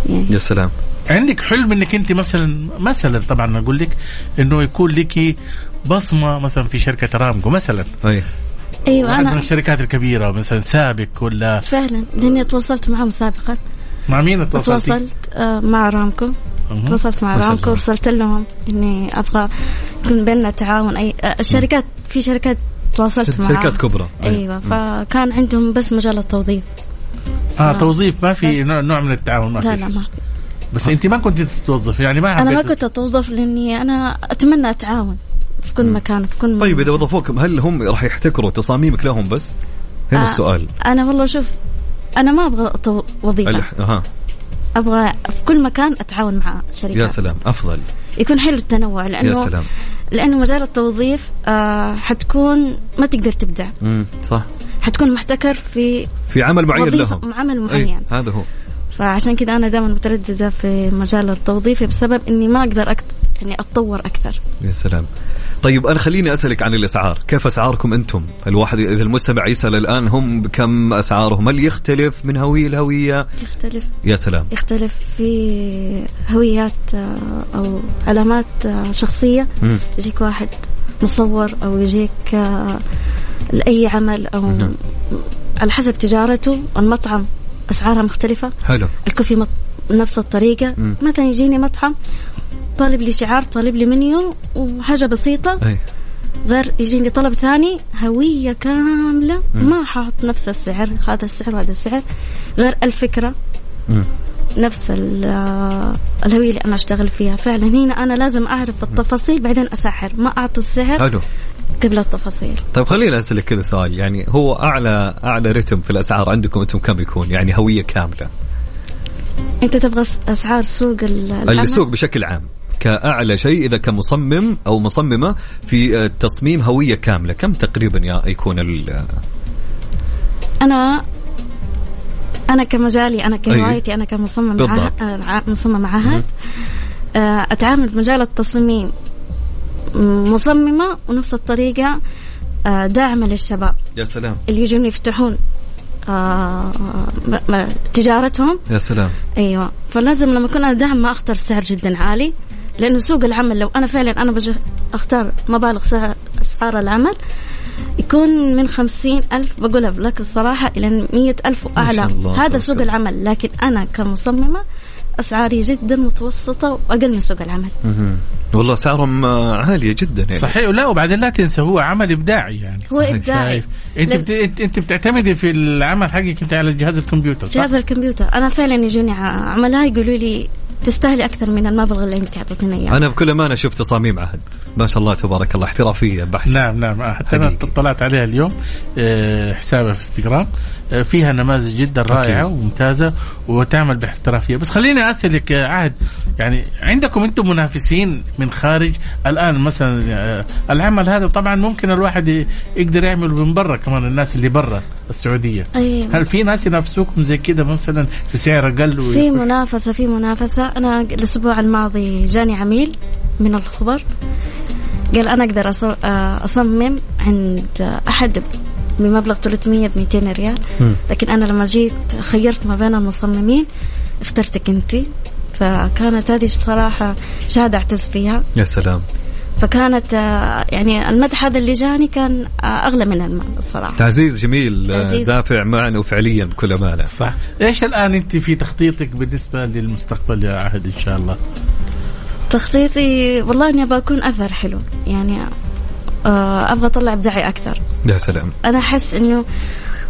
يعني. يا سلام. عندك حلم إنك أنت مثلا مثلا طبعا أقول لك إنه يكون لك بصمة مثلا في شركة رامكو مثلا. أي. أيوه واحد من أنا الشركات الكبيرة مثلا سابك ولا فعلا لأني تواصلت معهم سابقا. مع مين تواصلتي؟ تواصلت آه، مع رامكو. تواصلت مع رامكو. ورسلت لهم إني أبغى يكون بيننا تعاون. أي آه، الشركات في شركات تواصلت معاه شركات كبرى. أيوه فكان عندهم بس مجال التوظيف. آه توظيف ما في نوع, نوع من التعاون ما لا في. لا ما في. بس أنت ما كنت تتوظف يعني ما أنا ما كنت أتوظف لأني أنا أتمنى أتعاون في كل مكان في كل طيب إذا مكان. وظفوكم هل هم راح يحتكروا تصاميمك لهم بس؟ هنا آه. السؤال. أنا والله شوف أنا ما أبغى وظيفة. ألح... ها أبغى في كل مكان أتعاون مع شركات. يا سلام أفضل. يكون حلو التنوع يا لأنه سلام. لأنه مجال التوظيف آه حتكون ما تقدر تبدع. امم صح. حتكون محتكر في في عمل معين لهم. عمل أي معين. هذا هو. فعشان كذا أنا دائما مترددة في مجال التوظيف بسبب إني ما أقدر أكت... يعني أتطور أكثر. يا سلام. طيب أنا خليني أسألك عن الإسعار. كيف أسعاركم أنتم؟ الواحد إذا المستمع يسأل الآن هم بكم أسعارهم؟ هل يختلف من هوية لهويه يختلف. يا سلام. يختلف في هويات آه، أو علامات آه، شخصية. يجيك واحد مصور أو يجيك آه، لأي عمل أو مهم. على حسب تجارته المطعم أسعارها مختلفة حلو الكوفي مط... نفس الطريقة مم. مثلا يجيني مطعم طالب لي شعار طالب لي منيو وحاجة بسيطة أي غير يجيني طلب ثاني هوية كاملة مم. ما حاط نفس السعر هذا السعر وهذا السعر غير الفكرة مم. نفس ال- الهوية اللي أنا أشتغل فيها. فعلا هنا أنا لازم أعرف التفاصيل بعدين أسعر ما أعطي السعر حلو. قبل التفاصيل. طيب خليني أسألك كذا سؤال. يعني هو أعلى أعلى رتم في الأسعار عندكم أنتم كم يكون؟ يعني هوية كاملة. أنت تبغى أسعار سوق ال- العمل؟ السوق بشكل عام. كأعلى شيء إذا كمصمم أو مصممة في آه، تصميم هوية كاملة. كم تقريبا يا يكون ال- أنا أنا كمجالي أنا كهوايتي أنا كمصمم. عهد آه، مصمم عهد. آه، أتعامل في مجال التصميم م- مصممة ونفس الطريقة آه، داعمة للشباب. يا سلام. اللي يجون يفتحون آه، تجارتهم. يا سلام. أيوه. فلازم لما اكون أنا داعم ما أختار سعر جدا عالي لأنه سوق العمل لو أنا فعلا أنا بجي أختار مبالغ سعر اسعار العمل يكون من خمسين ألف بقولها لك الصراحة إلى مية ألف وأعلى. هذا سوق. العمل لكن أنا كمصممة أسعاري جدا متوسطة وأقل من سوق العمل. والله اسعارهم آه، عالية جدا يعني. صحيح لا وبعدين لا تنسى هو عمل إبداعي يعني. هو شايف. أنت لأن- بت... أنت بتعتمدي في العمل حقك أنت على جهاز الكمبيوتر صح؟ جهاز الكمبيوتر. أنا فعلا يجوني عملاء يقولوا لي تستاهلي أكثر من المبلغ اللي أنت أعطيتني إياه. أنا بكل أمانة شفت تصاميم عهد ما شاء الله تبارك الله احترافية بحت. نعم نعم حتى أنا. اطلعت عليها اليوم آه، حسابها في إنستغرام. آه، فيها نماذج جدا رائعة أكيد. وممتازة وتعمل باحترافية. بس خليني أسألك يا عهد. يعني عندكم أنتم منافسين من خارج الآن مثلا آه، العمل هذا طبعا ممكن الواحد يقدر يعمله من برا كمان الناس اللي برا السعودية. أيوة. هل في ناس ينافسوكم زي كده مثلا في سعر أقل في منافسة في منافسة. أنا الأسبوع الماضي جاني عميل من الخبر. قال أنا أقدر أص- أصمم عند أحد بمبلغ 300 ب 200 ريال لكن أنا لما جيت خيرت ما بين المصممين اخترتك أنت. فكانت هذه صراحة شهادة أعتز فيها. يا سلام. فكانت آه، يعني المدح هذا اللي جاني كان آه، أغلى من المال الصراحة. تعزيز جميل آه، تعزيز. دافع معنا وفعليا بكل أمانة. صح. إيش الآن أنت في تخطيطك بالنسبة للمستقبل يا عهد إن شاء الله؟ تخطيطي والله إني أبغى أكون أثر حلو. يعني أبغى أطلع إبداعي أكثر. يا سلام. أنا أحس إنه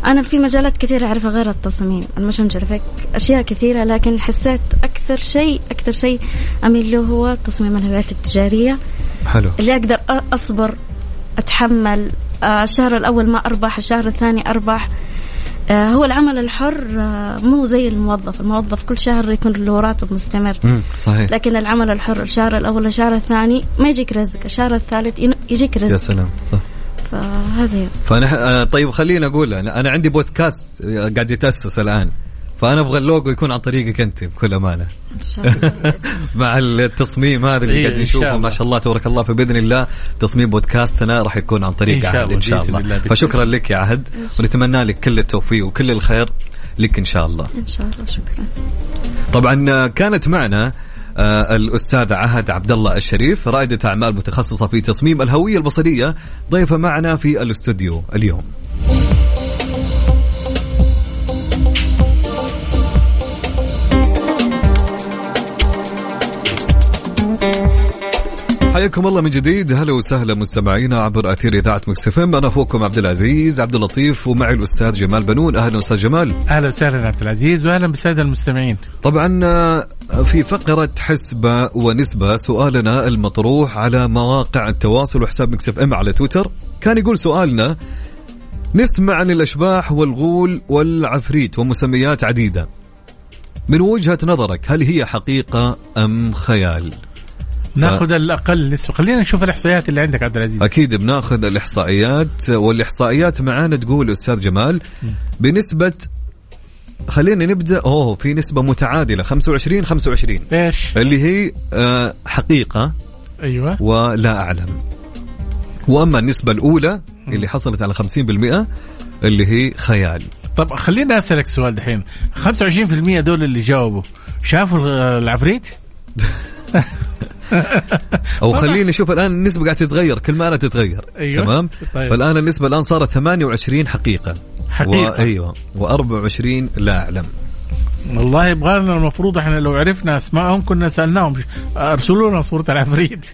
أنا في مجالات كثيرة أعرفها غير التصميم ال motion graphic أشياء كثيرة لكن حسيت أكثر شيء أكثر شيء أميل له هو تصميم الهويات التجارية. حلو. اللي أقدر أصبر أتحمل. آه، الشهر الأول ما أربح الشهر الثاني أربح. آه، هو العمل الحر آه، مو زي الموظف. الموظف كل شهر يكون له راتب مستمر. صحيح. لكن العمل الحر الشهر الأول الشهر الثاني ما يجيك رزق. الشهر الثالث يجيك يا رزق. سلام صح. فهذه. فأنا آه، طيب خليني أقول أنا عندي بودكاست آه، قاعد يتأسس الآن. فأنا أبغى اللوجو يكون عن طريقك أنت بكل أمانة. إن شاء الله. مع التصميم هذا اللي إيه، قاعد إن نشوفه. شاء ما. شاء الله تبارك الله فبإذن الله تصميم بودكاستنا راح يكون عن طريق إن شاء عهد الله، ان شاء الله. الله. فشكرا لك يا عهد ونتمنى لك كل التوفيق وكل الخير لك إن شاء الله. إن شاء الله شكرا. طبعا آه، كانت معنا آه، الأستاذة عهد عبد الله الشريف رائدة أعمال متخصصة في تصميم الهوية البصرية ضيفة معنا في الاستوديو اليوم. حياكم الله من جديد. هلا وسهلا مستمعينا عبر أثير إذاعة مكس أنا أخوكم عبد العزيز عبد اللطيف ومعي الأستاذ جمال بنون. أهلا أستاذ جمال. أهلا وسهلا عبد العزيز وأهلا بالسادة المستمعين. طبعا آه، في فقرة حسبة ونسبة سؤالنا المطروح على مواقع التواصل وحساب مكس إف إم على تويتر. كان يقول سؤالنا نسمع عن الأشباح والغول والعفريت ومسميات عديدة. من وجهة نظرك هل هي حقيقة أم خيال؟ ناخذ الأقل نسبة. خلينا نشوف الإحصائيات اللي عندك عبد العزيز. أكيد بناخذ الإحصائيات والإحصائيات معانا تقول أستاذ جمال بنسبة خلينا نبدأ أوه في نسبة متعادلة 25 25 إيش؟ اللي هي آه، حقيقة أيوه. ولا أعلم. وأما النسبة الأولى اللي حصلت على 50% اللي هي خيال. طب خليني أسألك سؤال دحين. 25% دول اللي جاوبوا شافوا العفريت؟ أو خليني نشوف الآن النسبة قاعدة تتغير كل ما أنا تتغير أيوة. تمام طيب. فالآن النسبة الآن صارت 28 حقيقة حقيقة. و... أيوه و24 لا أعلم والله يبغى لنا المفروض إحنا لو عرفنا اسمائهم كنا سألناهم ارسلوا لنا صوره العفريت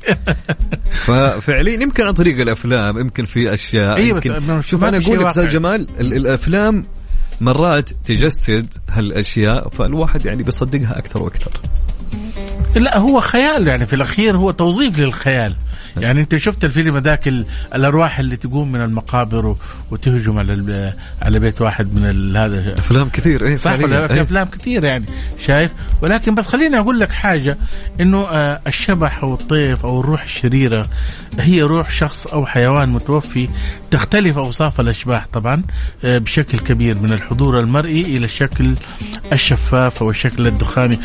ففعليا يمكن عن طريق الأفلام يمكن في أشياء أيوه بس يمكن ما- شوف أنا أقول لك أستاذ. جمال ال- الأفلام مرات تجسد هالأشياء فالواحد يعني بيصدقها أكثر وأكثر لا هو خيال يعني في الأخير هو توظيف للخيال يعني أنت شفت الفيلم ذاك ال- الأرواح اللي تقوم من المقابر وتهجم على على بيت واحد من هذا أفلام كثير إيه صح. ولا إيه. أفلام كثير يعني شايف ولكن بس خليني أقول لك حاجة إنه آه، الشبح أو الطيف أو الروح الشريرة هي روح شخص أو حيوان متوفي تختلف أوصاف الأشباح طبعا آه، بشكل كبير من الحضور المرئي إلى الشكل الشفاف أو الشكل الدخاني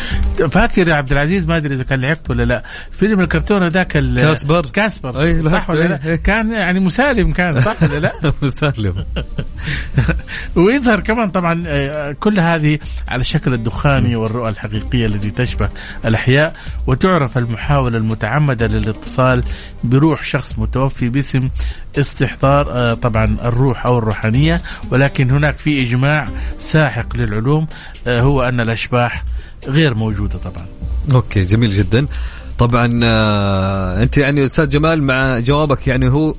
فاكر يا عبد العزيز ما أدري إذا كان لعبت ولا لا. فيلم الكرتون هذاك كاسبر. كاسبر. أي، صح ولا أي، لا؟ أي. كان يعني مسالم كان صح ولا لا؟ مسالم. ويظهر كمان طبعا آه، كل هذه على الشكل الدخاني والرؤى الحقيقية التي تشبه الأحياء وتعرف المحاولة المتعمدة للاتصال بروح شخص متوفي باسم استحضار آه، طبعا الروح أو الروحانية. ولكن هناك في إجماع ساحق للعلوم آه، هو أن الأشباح غير موجودة طبعا. أوكي جميل جدا. طبعا آه أنت يعني أستاذ جمال مع جوابك يعني هو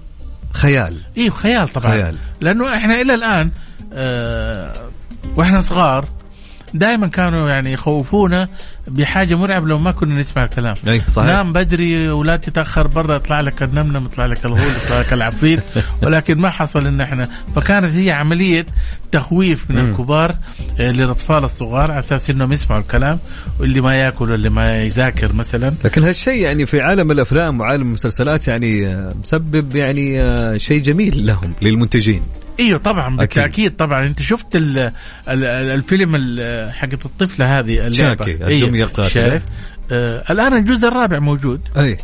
خيال. إيه خيال طبعا. خيال. لأنه إحنا إلى الآن آه وإحنا صغار دائما كانوا يعني يخوفونا بحاجة مرعبة لو ما كنا نسمع الكلام. إي صحيح. نام بدري ولا تتأخر برا يطلع لك النمنم يطلع لك الغول يطلع لك العفريت ولكن ما حصل إن إحنا. فكانت هي عملية تخويف من. الكبار آه، للأطفال الصغار على أساس إنهم يسمعوا الكلام واللي ما يأكل واللي ما يذاكر مثلا. لكن هالشيء يعني في عالم الأفلام وعالم المسلسلات يعني آه، مسبب يعني آه، شيء جميل لهم للمنتجين. إيوه طبعا أكيد. بالتأكيد طبعا. أنت شفت ال ال ال الفيلم ال- حقت الطفلة هذه شاكي، القاتلة. شايف؟ آه الآن الجزء الرابع موجود. أي.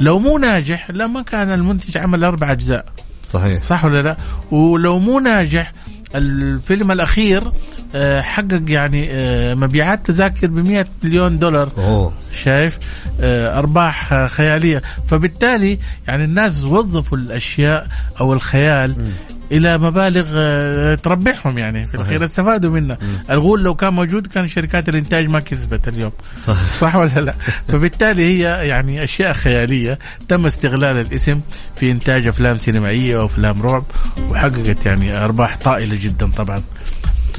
لو مو ناجح لما كان المنتج عمل أربع أجزاء. صحيح. صح ولا لا؟ ولو مو ناجح الفيلم الأخير آه حقق يعني آه مبيعات تذاكر ب 100 مليون دولار. أوه. شايف؟ آه، أرباح خيالية. فبالتالي يعني الناس وظفوا الأشياء أو الخيال إلى مبالغ آه، تربحهم يعني. في. الأخير استفادوا منها الغول لو كان موجود كان شركات الإنتاج ما كسبت اليوم. صحيح. صح ولا لا؟ فبالتالي هي يعني أشياء خيالية. تم استغلال الاسم في إنتاج أفلام سينمائية وأفلام رعب وحققت يعني أرباح طائلة جدا طبعا.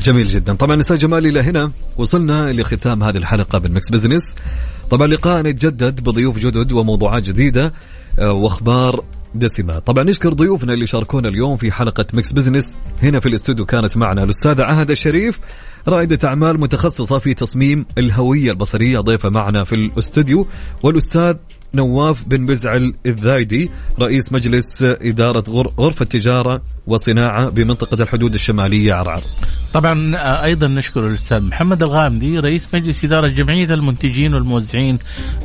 جميل جدا. طبعا أستاذ جمال إلى هنا وصلنا لختام هذه الحلقة من مكس بزنس. طبعا لقاءنا يتجدد بضيوف جدد وموضوعات جديدة آه، وأخبار دسمة. طبعا نشكر ضيوفنا اللي شاركونا اليوم في حلقة مكس بزنس. هنا في الاستوديو كانت معنا الأستاذة عهد الشريف رائدة أعمال متخصصة في تصميم الهوية البصرية. ضيفة معنا في الاستوديو والأستاذ نواف بن مزعل الذايدي رئيس مجلس إدارة غر- غرفة تجارة وصناعة بمنطقة الحدود الشمالية عرعر طبعا آه، أيضا نشكر الأستاذ محمد الغامدي رئيس مجلس إدارة جمعية المنتجين والموزعين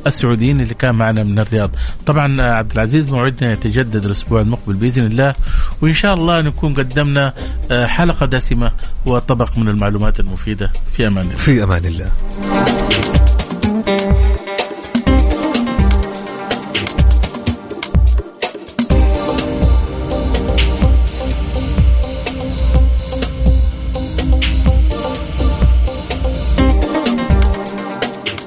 السعوديين اللي كان معنا من الرياض. طبعا آه، عبد العزيز موعدنا يتجدد الأسبوع المقبل بإذن الله وإن شاء الله نكون قدمنا آه، حلقة دسمة وطبق من المعلومات المفيدة في أمان الله. في أمان الله